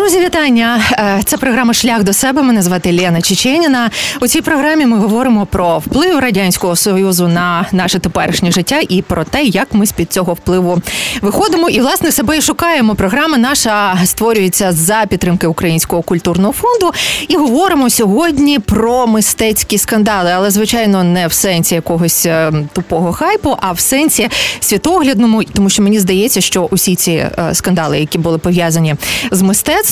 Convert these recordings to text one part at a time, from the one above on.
Друзі, вітання! Е, це програма Шлях до себе. Мене звати Лена Чеченіна. У цій програмі ми говоримо про вплив радянського союзу на наше теперішнє життя і про те, як ми з під цього впливу виходимо і власне себе і шукаємо. Програма наша створюється за підтримки Українського культурного фонду. І говоримо сьогодні про мистецькі скандали, але звичайно не в сенсі якогось е, тупого хайпу, а в сенсі світоглядному, тому що мені здається, що усі ці е, скандали, які були пов'язані з мистецтвом,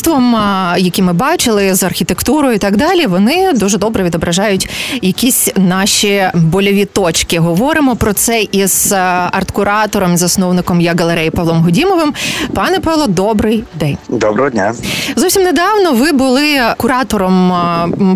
які ми бачили з архітектурою і так далі, вони дуже добре відображають якісь наші больові точки. Говоримо про це із арт-куратором, засновником я галереї Павлом Гудімовим. Пане Павло, добрий день. Доброго дня. Зовсім недавно ви були куратором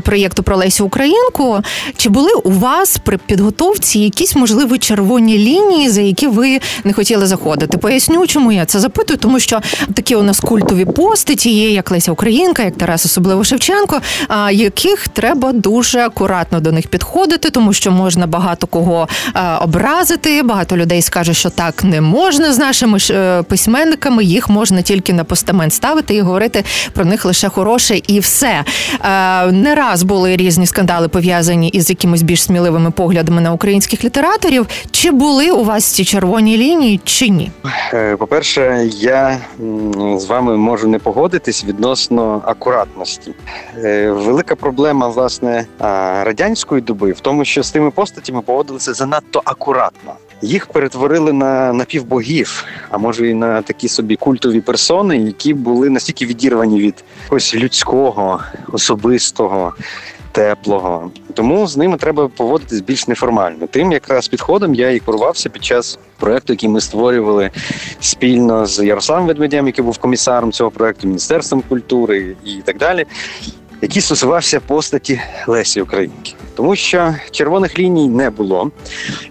проєкту про Лесю Українку. Чи були у вас при підготовці якісь можливі червоні лінії, за які ви не хотіли заходити? Поясню, чому я це запитую, тому що такі у нас культові постаті є, як Леся Українка, як Тарас, особливо Шевченко, а яких треба дуже акуратно до них підходити, тому що можна багато кого образити. Багато людей скаже, що так не можна з нашими е, письменниками. Їх можна тільки на постамент ставити і говорити про них лише хороше, і все не раз були різні скандали пов'язані із якимись більш сміливими поглядами на українських літераторів. Чи були у вас ці червоні лінії, чи ні? Е, По перше, я з вами можу не погодитись відносно акуратності. Е, велика проблема власне радянської доби в тому, що з тими постатями поводилися занадто акуратно. Їх перетворили на напівбогів, а може і на такі собі культові персони, які були настільки відірвані від ось людського, особистого, теплого. Тому з ними треба поводитись більш неформально. Тим якраз підходом я і курувався під час проекту, який ми створювали спільно з Ярославом Ведмедем, який був комісаром цього проекту, міністерством культури і так далі. Який стосувався постаті Лесі Українки, тому що червоних ліній не було.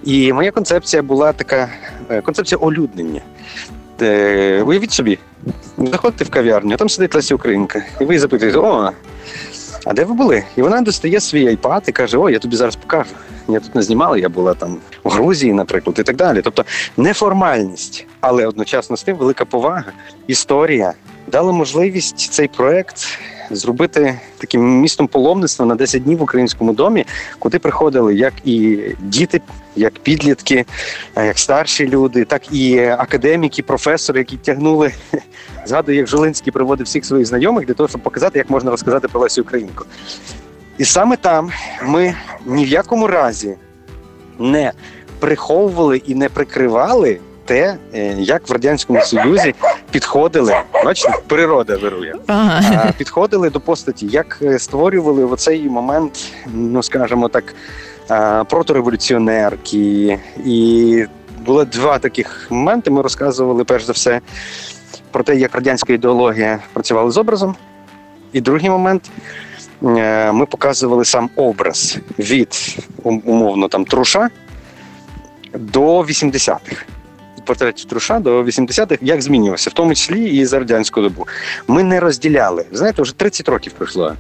І моя концепція була така: е, концепція олюднення. Е, уявіть собі, заходите в кав'ярню, там сидить Леся Українка, і ви запитуєте, о, а де ви були? І вона достає свій айпад і каже: О, я тобі зараз покажу. Я тут не знімала, я була там в Грузії, наприклад, і так далі. Тобто неформальність, але одночасно з тим велика повага, історія дала можливість цей проект зробити таким містом паломництва на 10 днів в українському домі, куди приходили як і діти, як підлітки, як старші люди, так і академіки, професори, які тягнули. Згадую, як Жолинський приводив всіх своїх знайомих для того, щоб показати, як можна розказати про Лесю Українку. І саме там ми ні в якому разі не приховували і не прикривали те, е, як в радянському союзі підходили, бачите, природа вирує, ага. підходили до постаті, як е, створювали в оцей момент, ну скажімо так, протореволюціонерки. І було два таких моменти. Ми розказували перш за все про те, як радянська ідеологія працювала з образом. І другий момент. Е, ми показували сам образ від умовно там труша до 80-х портрет Труша до 80-х як змінювався, в тому числі і за радянську добу. Ми не розділяли. Знаєте, вже 30 років пройшло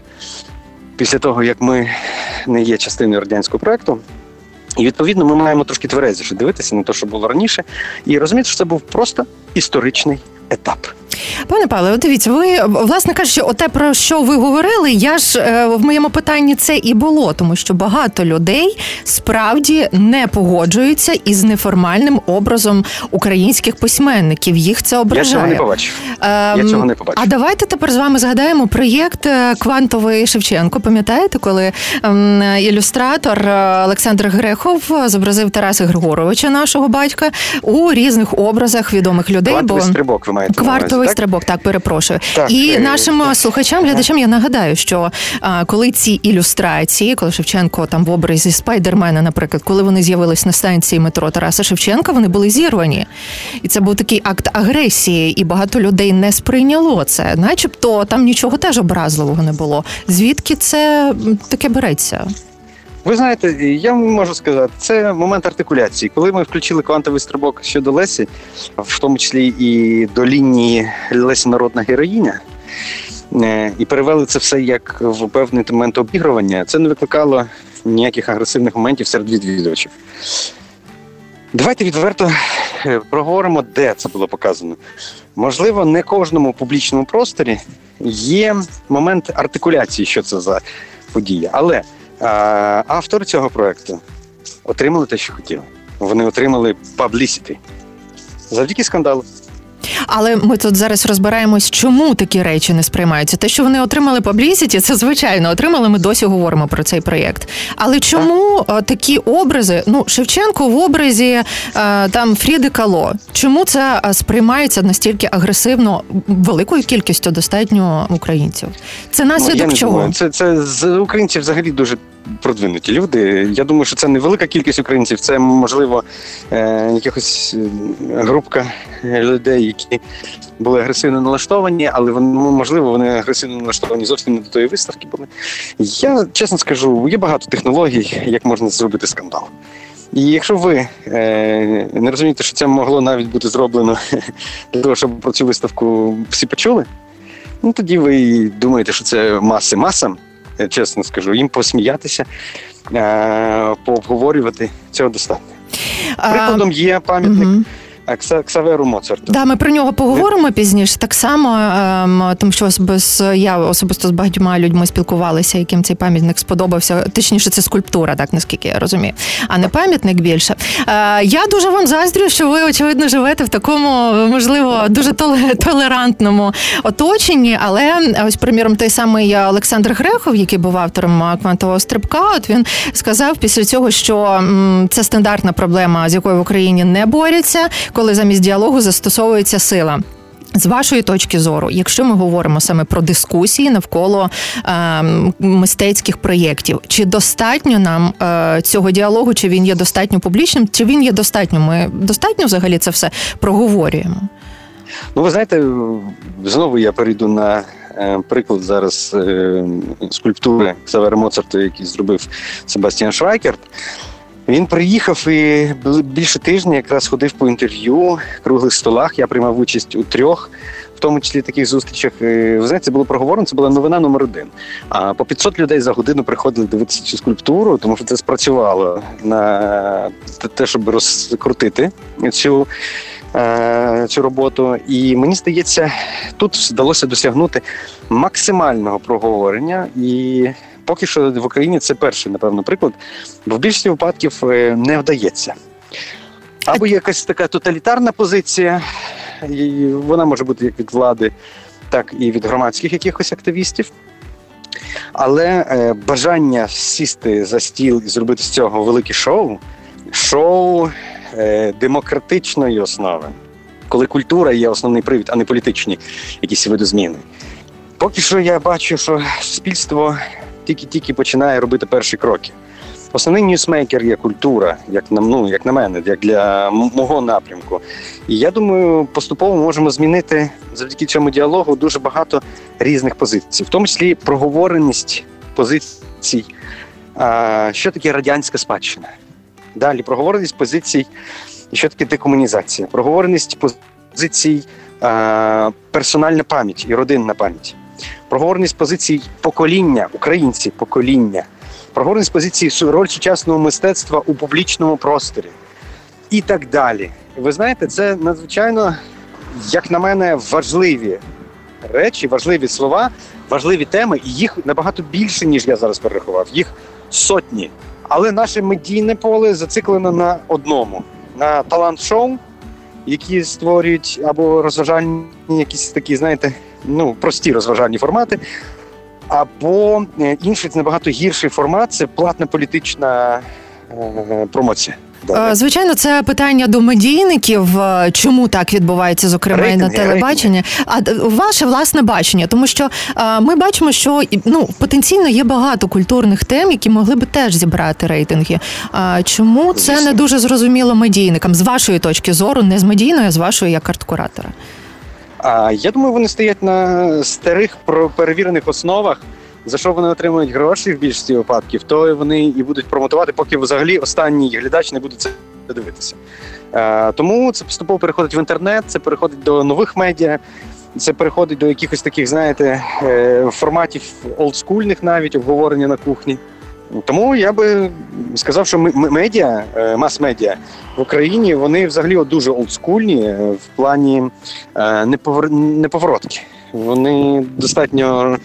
після того, як ми не є частиною радянського проекту. І відповідно ми маємо трошки тверезіше дивитися на те, що було раніше, і розуміти, що це був просто історичний етап. Пане Павле, дивіться, ви власне кажучи, оте про що ви говорили, я ж е, в моєму питанні це і було, тому що багато людей справді не погоджуються із неформальним образом українських письменників. Їх це ображає. Я цього не побачив. Ем, я цього не побачив. А давайте тепер з вами згадаємо проєкт е, Квантовий Шевченко. Пам'ятаєте, коли ем, ілюстратор е, Олександр Грехов зобразив Тараса Григоровича, нашого батька, у різних образах відомих людей? Квантовий бо... стрибок ви маєте квартовий так? стрибок, так перепрошую. Так, і е, нашим так. слухачам, глядачам, я нагадаю, що а, коли ці ілюстрації, коли Шевченко там в образі спайдермена, наприклад, коли вони з'явились на станції метро Тараса Шевченка, вони були зірвані, і це був такий акт агресії, і багато людей не сприйняло це, начебто там нічого теж образливого не було. Звідки це таке береться? Ви знаєте, я можу сказати, це момент артикуляції. Коли ми включили квантовий стрибок щодо Лесі, в тому числі і до лінії Лесі народна героїня, е, і перевели це все як в певний момент обігрування, це не викликало ніяких агресивних моментів серед відвідувачів. Давайте відверто е, проговоримо, де це було показано. Можливо, не кожному публічному просторі є момент артикуляції, що це за подія. Але а, автори цього проекту отримали те, що хотіли. Вони отримали publicity завдяки скандалу. Але ми тут зараз розбираємось, чому такі речі не сприймаються. Те, що вони отримали publicity, це звичайно отримали. Ми досі говоримо про цей проєкт. Але чому а, е, такі образи? Ну, Шевченко в образі е, там Фріди Кало. Чому це е, сприймається настільки агресивно великою кількістю достатньо українців? Це наслідок ну, чого? Думаю. Це це з українців взагалі дуже продвинуті люди. Я думаю, що це не велика кількість українців, це можливо е, якихось е, групка людей, які були агресивно налаштовані, але вони ну, можливо вони агресивно налаштовані зовсім не до тої виставки. були. Я чесно скажу, є багато технологій, як можна зробити скандал. І якщо ви е, не розумієте, що це могло навіть бути зроблено для того, щоб про цю виставку всі почули, ну тоді ви думаєте, що це маси масам. Е, чесно скажу, їм посміятися, е, пообговорювати цього достатньо. Прикладом є пам'ятник. Ксаверу Моцарту. Да, ми про нього поговоримо пізніше. Так само, ем, тому що без я особисто з багатьма людьми спілкувалася, яким цей пам'ятник сподобався. Точніше, це скульптура, так наскільки я розумію, а не пам'ятник більше. Е, я дуже вам заздрю, що ви очевидно живете в такому, можливо, дуже толерантному оточенні. Але ось, приміром, той самий Олександр Грехов, який був автором квантового стрибка, от він сказав після цього, що це стандартна проблема, з якою в Україні не борються коли замість діалогу застосовується сила. З вашої точки зору, якщо ми говоримо саме про дискусії навколо е, мистецьких проєктів, чи достатньо нам е, цього діалогу, чи він є достатньо публічним, чи він є достатньо? Ми достатньо взагалі це все проговорюємо? Ну, ви знаєте, знову я перейду на е, приклад зараз е, скульптури Савера Моцарта, який зробив Себастьян Шрайкерт. Він приїхав і більше тижня якраз ходив по інтерв'ю, круглих столах. Я приймав участь у трьох, в тому числі таких зустрічах. Ви знаєте, це було проговорено, це була новина номер один. А по 500 людей за годину приходили дивитися цю скульптуру, тому що це спрацювало на те, щоб розкрутити цю. Е, цю роботу, і мені здається, тут вдалося досягнути максимального проговорення і Поки що в Україні це перший, напевно, приклад, бо в більшості випадків е, не вдається. Або є якась така тоталітарна позиція, і вона може бути як від влади, так і від громадських якихось активістів. Але е, бажання сісти за стіл і зробити з цього велике шоу шоу е, демократичної основи, коли культура є основний привід, а не політичні якісь видозміни. Поки що я бачу, що суспільство тільки-тільки починає робити перші кроки. Основний ньюсмейкер є культура, як на ну, як на мене, як для мого напрямку. І я думаю, поступово можемо змінити завдяки цьому діалогу дуже багато різних позицій, в тому числі проговореність позицій, що таке радянська спадщина. Далі проговореність позицій, що таке декомунізація, проговореність позицій, персональна пам'ять і родинна пам'ять проговореність позицій покоління, українці покоління, проговореність позиції роль сучасного мистецтва у публічному просторі і так далі. Ви знаєте, це надзвичайно, як на мене, важливі речі, важливі слова, важливі теми, і їх набагато більше, ніж я зараз перерахував. Їх сотні. Але наше медійне поле зациклено на одному: на талант-шоу, які створюють або розважальні якісь такі, знаєте ну, прості розважальні формати. Або е, інший набагато гірший формат це платна політична е, промоція. Е, звичайно, це питання до медійників. Чому так відбувається, зокрема і на телебаченні? А ваше власне бачення, тому що ми бачимо, що ну потенційно є багато культурних тем, які могли би теж зібрати рейтинги. А чому це не дуже зрозуміло медійникам з вашої точки зору, не з медійної, а з вашої як арт-куратора? А я думаю, вони стоять на старих перевірених основах. За що вони отримують гроші в більшості випадків, то вони і будуть промотувати, поки взагалі останній глядач не буде це дивитися. А, тому це поступово переходить в інтернет, це переходить до нових медіа, це переходить до якихось таких, знаєте, е, форматів олдскульних навіть обговорення на кухні. Тому я би сказав, що медіа, е, мас-медіа в Україні вони взагалі дуже олдскульні в плані неповоротки. Вони достатньо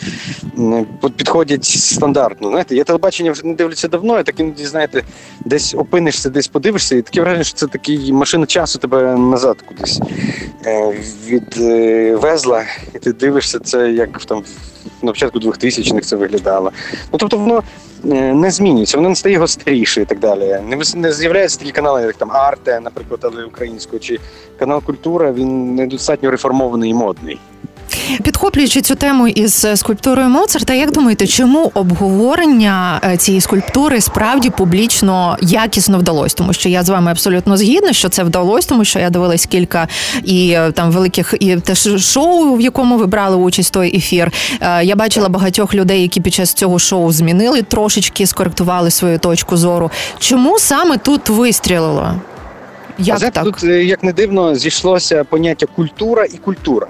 підходять стандартно. Знаєте, я телебачення вже не дивлюся давно, я так іноді, знаєте, десь опинишся, десь подивишся, і таке враження, що це такий машина часу тебе назад кудись е, відвезла, і ти дивишся це, як там на початку 2000-х це виглядало. Ну тобто воно е, не змінюється, воно не стає гостріше і так далі. Не не з'являються такі канали, як там Арте, наприклад, але українською, чи канал Культура, він недостатньо реформований і модний. Підхоплюючи цю тему із скульптурою Моцарта, як думаєте, чому обговорення е, цієї скульптури справді публічно якісно вдалося? Тому що я з вами абсолютно згідна, що це вдалося, тому що я дивилась кілька і е, там великих і теж шоу, в якому ви брали участь той ефір. Е, я бачила багатьох людей, які під час цього шоу змінили трошечки, скоректували свою точку зору. Чому саме тут вистрілило? Як а так? Тут, як не дивно, зійшлося поняття культура і культура.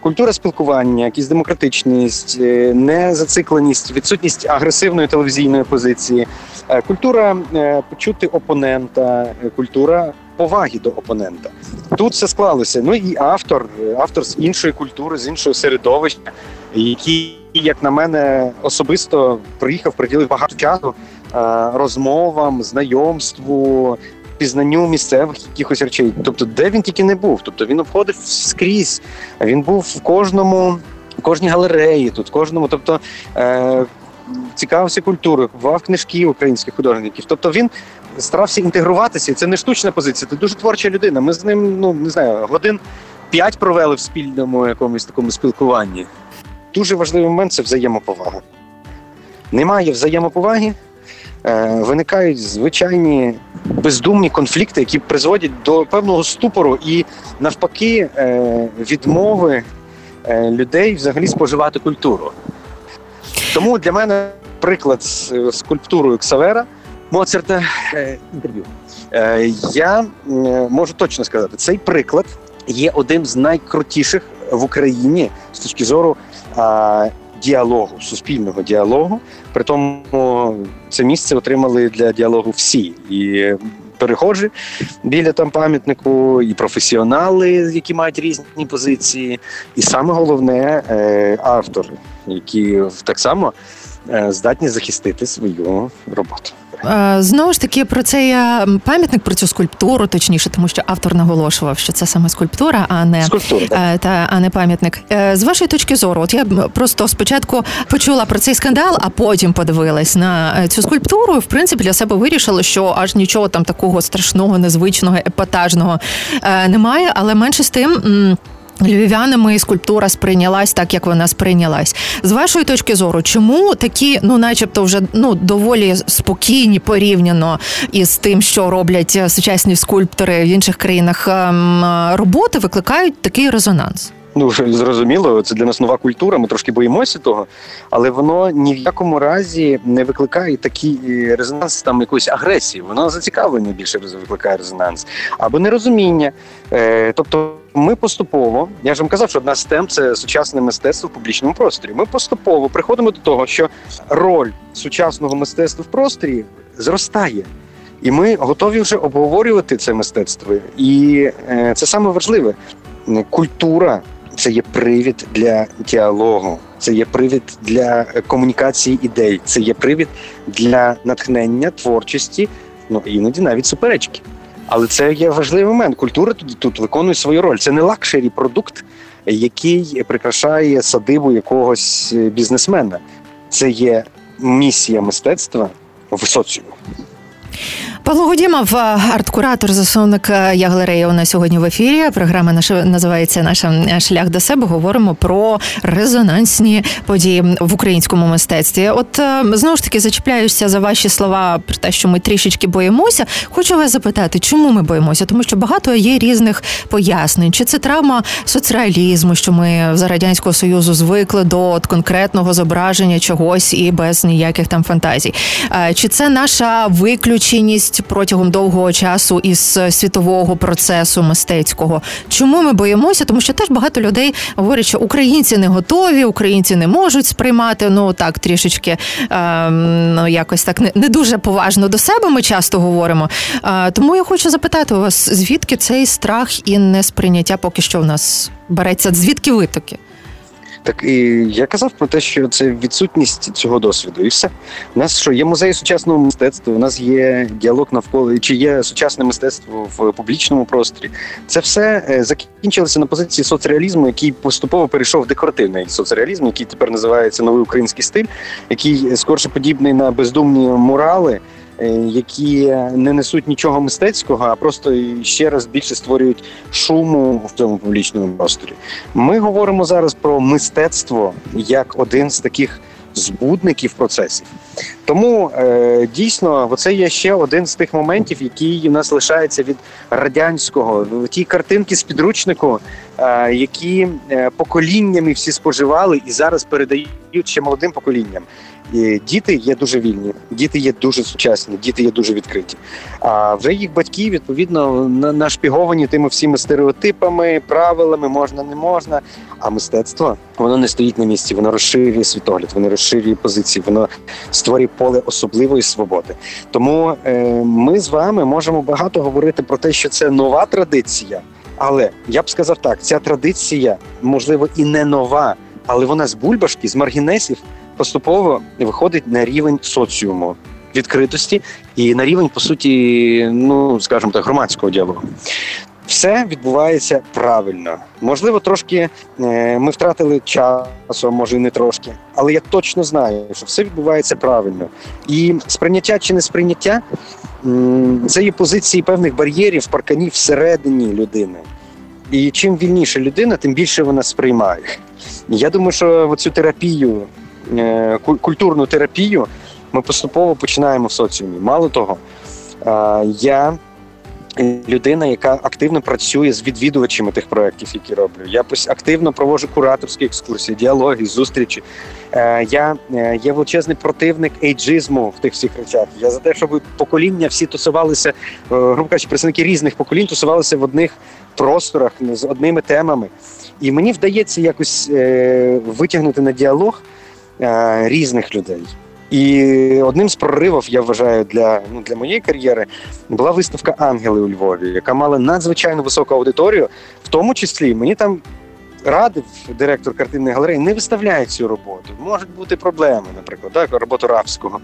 Культура спілкування, якісь демократичність, е, незацикленість, відсутність агресивної телевізійної позиції, е, культура е, почути опонента, культура поваги до опонента. Тут все склалося. Ну і автор, автор з іншої культури, з іншого середовища, який, як на мене, особисто приїхав, приділив багато часу розмовам, знайомству, пізнанню місцевих якихось речей. Тобто, де він тільки не був. Тобто він обходив скрізь. Він був в кожному, в кожній галереї, тут в кожному, тобто. Е- Цікавився культурою, купував книжки українських художників. Тобто він старався інтегруватися. Це не штучна позиція, це дуже творча людина. Ми з ним, ну не знаю, годин п'ять провели в спільному якомусь такому спілкуванні. Дуже важливий момент це взаємоповага. Немає взаємоповаги, виникають звичайні бездумні конфлікти, які призводять до певного ступору і навпаки е, відмови е, людей взагалі споживати культуру. Тому для мене приклад з скульптурою Ксавера Моцарта інтерв'ю. Я можу точно сказати, цей приклад є одним з найкрутіших в Україні з точки зору діалогу, суспільного діалогу. При тому це місце отримали для діалогу всі і перехожі біля там пам'ятнику, і професіонали, які мають різні позиції, і саме головне е, автори, які так само е, здатні захистити свою роботу. Е, знову ж таки, про цей е, пам'ятник про цю скульптуру, точніше, тому що автор наголошував, що це саме скульптура, а не скульптура, е, та а не пам'ятник. З вашої точки зору, от я просто спочатку почула про цей скандал, а потім подивилась на цю скульптуру. і, В принципі, для себе вирішила, що аж нічого там такого страшного, незвичного, епатажного немає, але менше з тим. Львів'янами скульптура сприйнялась так, як вона сприйнялась. З вашої точки зору, чому такі, ну, начебто, вже ну доволі спокійні порівняно із тим, що роблять сучасні скульптори в інших країнах ем, роботи, викликають такий резонанс? Ну зрозуміло, це для нас нова культура. Ми трошки боїмося того, але воно ні в якому разі не викликає такий е, резонанс там якоїсь агресії. Воно зацікавлення більше викликає резонанс або нерозуміння. Е, Тобто, ми поступово, я ж вам казав, що одна з тем це сучасне мистецтво в публічному просторі. Ми поступово приходимо до того, що роль сучасного мистецтва в просторі зростає. І ми готові вже обговорювати це мистецтво. І е, це саме важливе. Культура це є привід для діалогу, це є привід для комунікації ідей, це є привід для натхнення творчості, ну іноді навіть суперечки. Але це є важливий момент. Культура тут тут виконує свою роль. Це не luxury продукт, який прикрашає садибу якогось бізнесмена. Це є місія мистецтва в соціумі. Павло Гудімов, арт-куратор, засновник е, я у нас сьогодні в ефірі. Програма наша називається Наша е, шлях до себе. Говоримо про резонансні події в українському мистецтві. От е, знову ж таки зачіпляюся за ваші слова про те, що ми трішечки боїмося. Хочу вас запитати, чому ми боїмося? Тому що багато є різних пояснень. Чи це травма соцреалізму, що ми за радянського союзу звикли до от конкретного зображення чогось і без ніяких там фантазій? Чи це наша виключеність? Відсутність протягом довгого часу із світового процесу мистецького. Чому ми боїмося? Тому що теж багато людей говорять, що українці не готові, українці не можуть сприймати. Ну так трішечки е, ну якось так не, не дуже поважно до себе. Ми часто говоримо. Е, тому я хочу запитати вас, звідки цей страх і несприйняття поки що в нас береться? Звідки витоки? Так і я казав про те, що це відсутність цього досвіду, і все. У нас що є музей сучасного мистецтва, у нас є діалог навколо чи є сучасне мистецтво в публічному просторі. Це все е, закінчилося на позиції соцреалізму, який поступово перейшов в декоративний соцреалізм, який тепер називається новий український стиль, який скорше подібний на бездумні мурали. Е, які не несуть нічого мистецького, а просто ще раз більше створюють шуму в цьому публічному просторі. Ми говоримо зараз про мистецтво як один з таких збудників процесів. Тому е, дійсно, це є ще один з тих моментів, який у нас лишається від радянського ті картинки з підручнику, е, які поколіннями всі споживали і зараз передають ще молодим поколінням. Діти є дуже вільні, діти є дуже сучасні, діти є дуже відкриті. А вже їх батьки відповідно нашпіговані тими всіми стереотипами, правилами можна, не можна. А мистецтво воно не стоїть на місці, воно розширює світогляд, воно розширює позиції, воно створює поле особливої свободи. Тому е, ми з вами можемо багато говорити про те, що це нова традиція. Але я б сказав так: ця традиція можливо і не нова, але вона з бульбашки, з маргінесів поступово виходить на рівень соціуму відкритості і на рівень, по суті, ну скажімо так, громадського діалогу. Все відбувається правильно. Можливо, трошки е, ми втратили часу, може і не трошки, але я точно знаю, що все відбувається правильно. І сприйняття чи не сприйняття це є позиції певних бар'єрів, парканів всередині людини. І чим вільніша людина, тим більше вона сприймає. Я думаю, що цю терапію культурну терапію ми поступово починаємо в соціумі. Мало того, е, я людина, яка активно працює з відвідувачами тих проєктів, які роблю. Я активно проводжу кураторські екскурсії, діалоги, зустрічі. Е, я є величезний противник ейджизму в тих всіх речах. Я за те, щоб покоління всі тусувалися, грубо кажучи, представники різних поколінь тусувалися в одних просторах з одними темами. І мені вдається якось витягнути на діалог. Е, різних людей. І одним з проривів я вважаю для ну для моєї кар'єри була виставка Ангели у Львові, яка мала надзвичайно високу аудиторію. В тому числі мені там радив директор картинної галереї, не виставляє цю роботу. Можуть бути проблеми, наприклад, так, роботу Равського,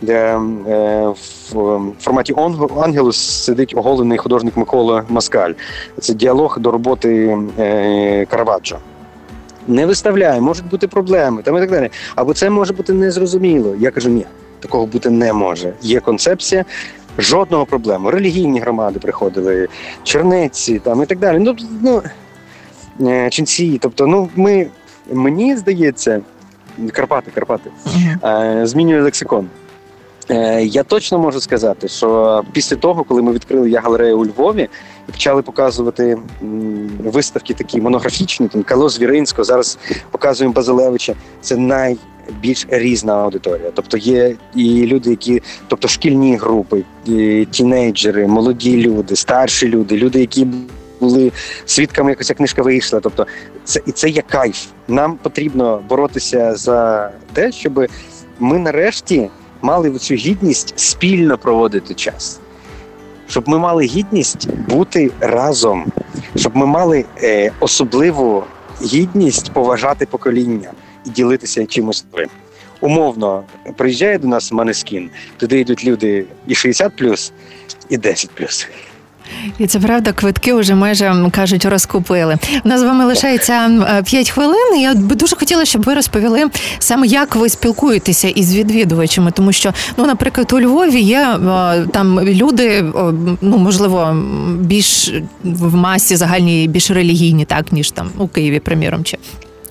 де е, в форматі Ангелу сидить оголений художник Микола Маскаль. Це діалог до роботи е, Караваджо не виставляє, можуть бути проблеми там і так далі. Або це може бути незрозуміло. Я кажу, ні, такого бути не може. Є концепція. Жодного проблему. Релігійні громади приходили, чернеці там і так далі. Ну ну е, ченці. Тобто, ну ми мені здається, Карпати, Карпати uh-huh. змінює лексикон. Е, я точно можу сказати, що після того, коли ми відкрили я галерею у Львові і почали показувати виставки такі монографічні, там Кало Звіринського, зараз показуємо Базилевича. Це найбільш різна аудиторія. Тобто є і люди, які, тобто шкільні групи, тінейджери, молоді люди, старші люди, люди, які були свідками, якось книжка вийшла. Тобто, це і це є кайф. Нам потрібно боротися за те, щоб ми нарешті мали цю гідність спільно проводити час, щоб ми мали гідність бути разом, щоб ми мали е, особливу гідність поважати покоління і ділитися чимось новим. Умовно, приїжджає до нас Манескін, туди йдуть люди і 60+, і 10+. І це правда, квитки вже майже кажуть розкупили. У нас з вами лишається 5 хвилин. Я би дуже хотіла, щоб ви розповіли саме, як ви спілкуєтеся із відвідувачами, тому що, ну, наприклад, у Львові є там люди, ну можливо, більш в масі загальній більш релігійні, так ніж там у Києві, приміром, чи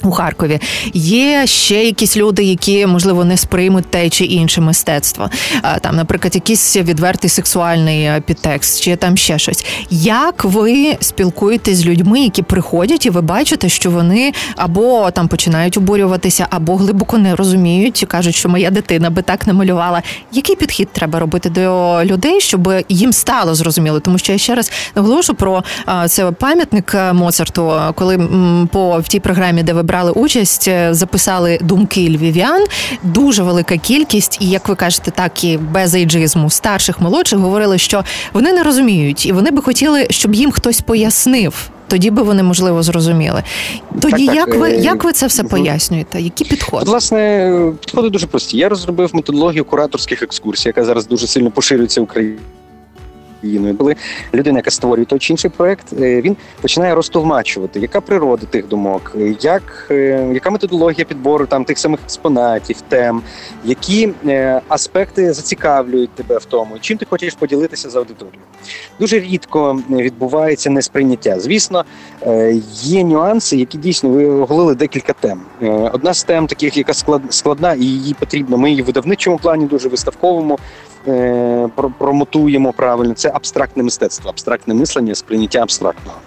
У Харкові є ще якісь люди, які можливо не сприймуть те чи інше мистецтво. Там, наприклад, якийсь відвертий сексуальний е, підтекст, чи там ще щось. Як ви спілкуєтесь з людьми, які приходять, і ви бачите, що вони або там починають обурюватися, або глибоко не розуміють, кажуть, що моя дитина би так намалювала. Який підхід треба робити до людей, щоб їм стало зрозуміло? Тому що я ще раз наголошу про це пам'ятник е, Моцарту, коли по в тій програмі, де ви брали участь, е, записали думки львів'ян. Дуже велика кількість, і як ви кажете, так і без ейджизму старших молодших говорили, що вони не розуміють, і вони би хотіли, щоб їм хтось пояснив. Тоді би вони можливо зрозуміли. Тоді так, як так. ви е, як ви це все пояснюєте? Які підходи? Власне, підходи дуже прості. Я розробив методологію кураторських екскурсій, яка зараз дуже сильно поширюється в Україні країною. Коли людина, яка створює той чи інший проект, е, він починає розтовмачувати, яка природа тих думок, як, е, яка методологія підбору там тих самих експонатів, тем, які е, аспекти зацікавлюють тебе в тому, чим ти хочеш поділитися з аудиторією. Дуже рідко відбувається несприйняття. Звісно, є нюанси, які дійсно ви оголили декілька тем. Одна з тем, таких, яка складна, і її потрібно. Ми її в видавничому плані дуже виставковому е, промотуємо правильно, це абстрактне мистецтво, абстрактне мислення, сприйняття абстрактного.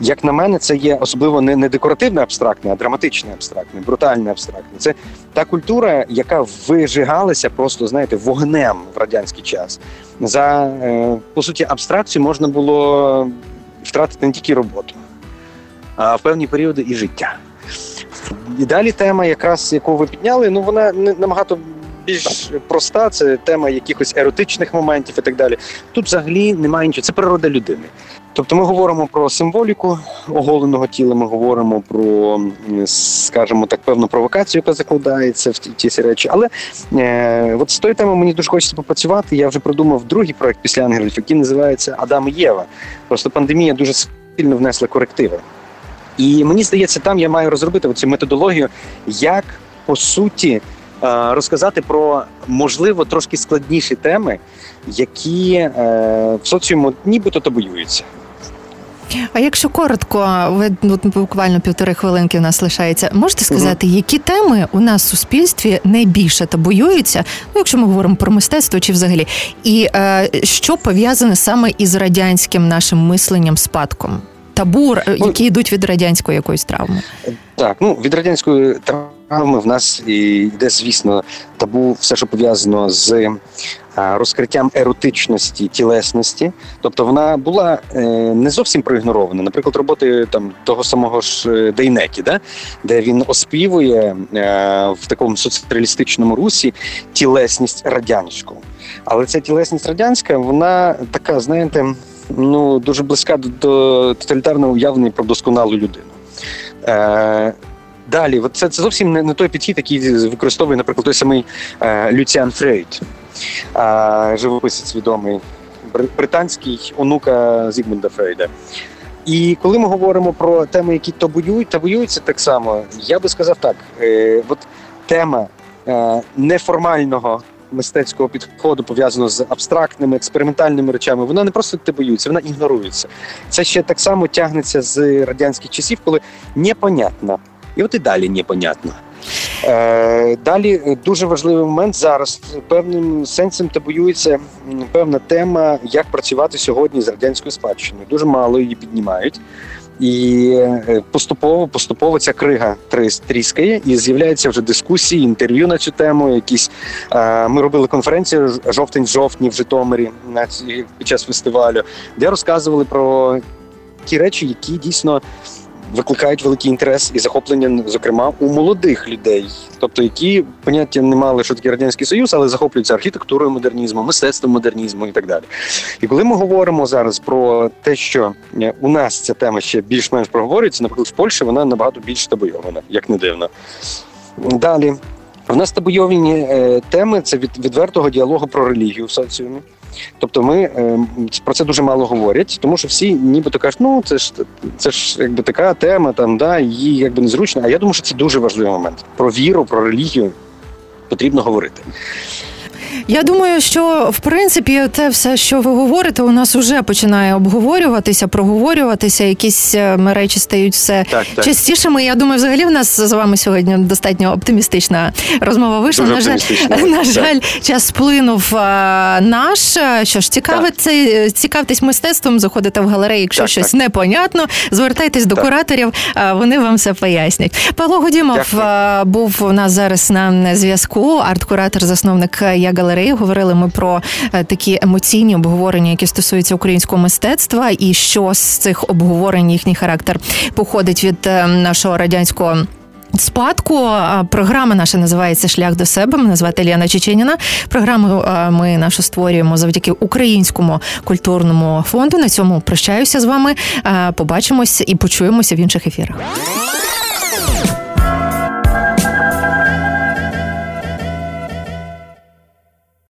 Як на мене, це є особливо не не декоративне абстрактне, а драматичне абстрактне, брутальне абстрактне. Це та культура, яка вижигалася просто, знаєте, вогнем в радянський час. За е, по суті, абстракцію можна було втратити не тільки роботу, а в певні періоди і життя. І далі тема, якраз яку ви підняли, ну вона не набагато більш проста, це тема якихось еротичних моментів і так далі. Тут взагалі немає нічого, це природа людини. Тобто ми говоримо про символіку оголеного тіла, ми говоримо про, скажімо так, певну провокацію, яка закладається в ті, ті речі. Але е, от з тої теми мені дуже хочеться попрацювати. Я вже придумав другий проект після ангелів, який називається Адам і Єва. Просто пандемія дуже сильно внесла корективи. І мені здається, там я маю розробити цю методологію, як по суті розказати про можливо трошки складніші теми, які е, в соціуму нібито табуюються. А якщо коротко, ви ну, буквально півтори хвилинки у нас лишається. Можете сказати, угу. які теми у нас в суспільстві найбільше табуюються? Ну, якщо ми говоримо про мистецтво чи взагалі, і е, що пов'язане саме із радянським нашим мисленням спадком? Табу, ну, які йдуть від радянської якоїсь травми? Так, ну від радянської травми травми в нас йде, звісно, табу все, що пов'язано з розкриттям еротичності, тілесності. Тобто вона була е, не зовсім проігнорована. Наприклад, роботи там того самого ж е, Дейнекі, да? де він оспівує е, в такому соціалістичному русі тілесність радянську. Але ця тілесність радянська, вона така, знаєте, ну дуже близька до тоталітарного уявлення про досконалу людину. Далі, от це це зовсім не, не той підхід, який використовує, наприклад, той самий е, Люціан Фрейд, е, живописець відомий, британський онука Зігмунда Фрейда. І коли ми говоримо про теми, які табуюють, табуюються так само, я би сказав так: е, от тема е, неформального мистецького підходу пов'язано з абстрактними експериментальними речами, вона не просто табуюється, вона ігнорується. Це ще так само тягнеться з радянських часів, коли непонятно. І от і далі непонятно. Е, Далі дуже важливий момент зараз. Певним сенсом табуюється певна тема, як працювати сьогодні з радянською спадщиною. Дуже мало її піднімають. І е, поступово поступово ця крига тріскає, і з'являються вже дискусії, інтерв'ю на цю тему. Якісь е, ми робили конференцію жовтень-жовтні в Житомирі під час фестивалю, де розказували про ті речі, які дійсно викликають великий інтерес і захоплення, зокрема у молодих людей, тобто які поняття не мали, що таке радянський союз, але захоплюються архітектурою модернізму, мистецтвом модернізму і так далі. І коли ми говоримо зараз про те, що е, у нас ця тема ще більш-менш проговорюється, наприклад, в Польщі вона набагато більш табойована, як не дивно. Далі. В нас табойовні е, теми це від відвертого діалогу про релігію в соціумі. Тобто ми е, про це дуже мало говорять, тому що всі нібито кажуть, ну це ж це ж якби така тема, там да її якби незручно. А я думаю, що це дуже важливий момент. Про віру, про релігію потрібно говорити. Я думаю, що в принципі те все, що ви говорите, у нас вже починає обговорюватися, проговорюватися. Якісь е, речі стають все Так, так. частішими. Я думаю, взагалі в нас з вами сьогодні достатньо оптимістична розмова вийшла. Дуже на жаль, на так. час сплинув наш. Що ж, цікавиться, цікавтесь мистецтвом, заходите в галерею, якщо Так, щось так. непонятно, звертайтесь до Так. кураторів, вони вам все пояснять. Павло Гудімов Дякую. був у нас зараз на зв'язку. Арт-куратор, засновник я галереї. Говорили ми про е, такі емоційні обговорення, які стосуються українського мистецтва, і що з цих обговорень їхній характер походить від е, нашого радянського. Спадку програма наша називається Шлях до себе. Мене звати Ліана Чеченіна. Програму ми нашу створюємо завдяки українському культурному фонду. На цьому прощаюся з вами. Побачимось і почуємося в інших ефірах.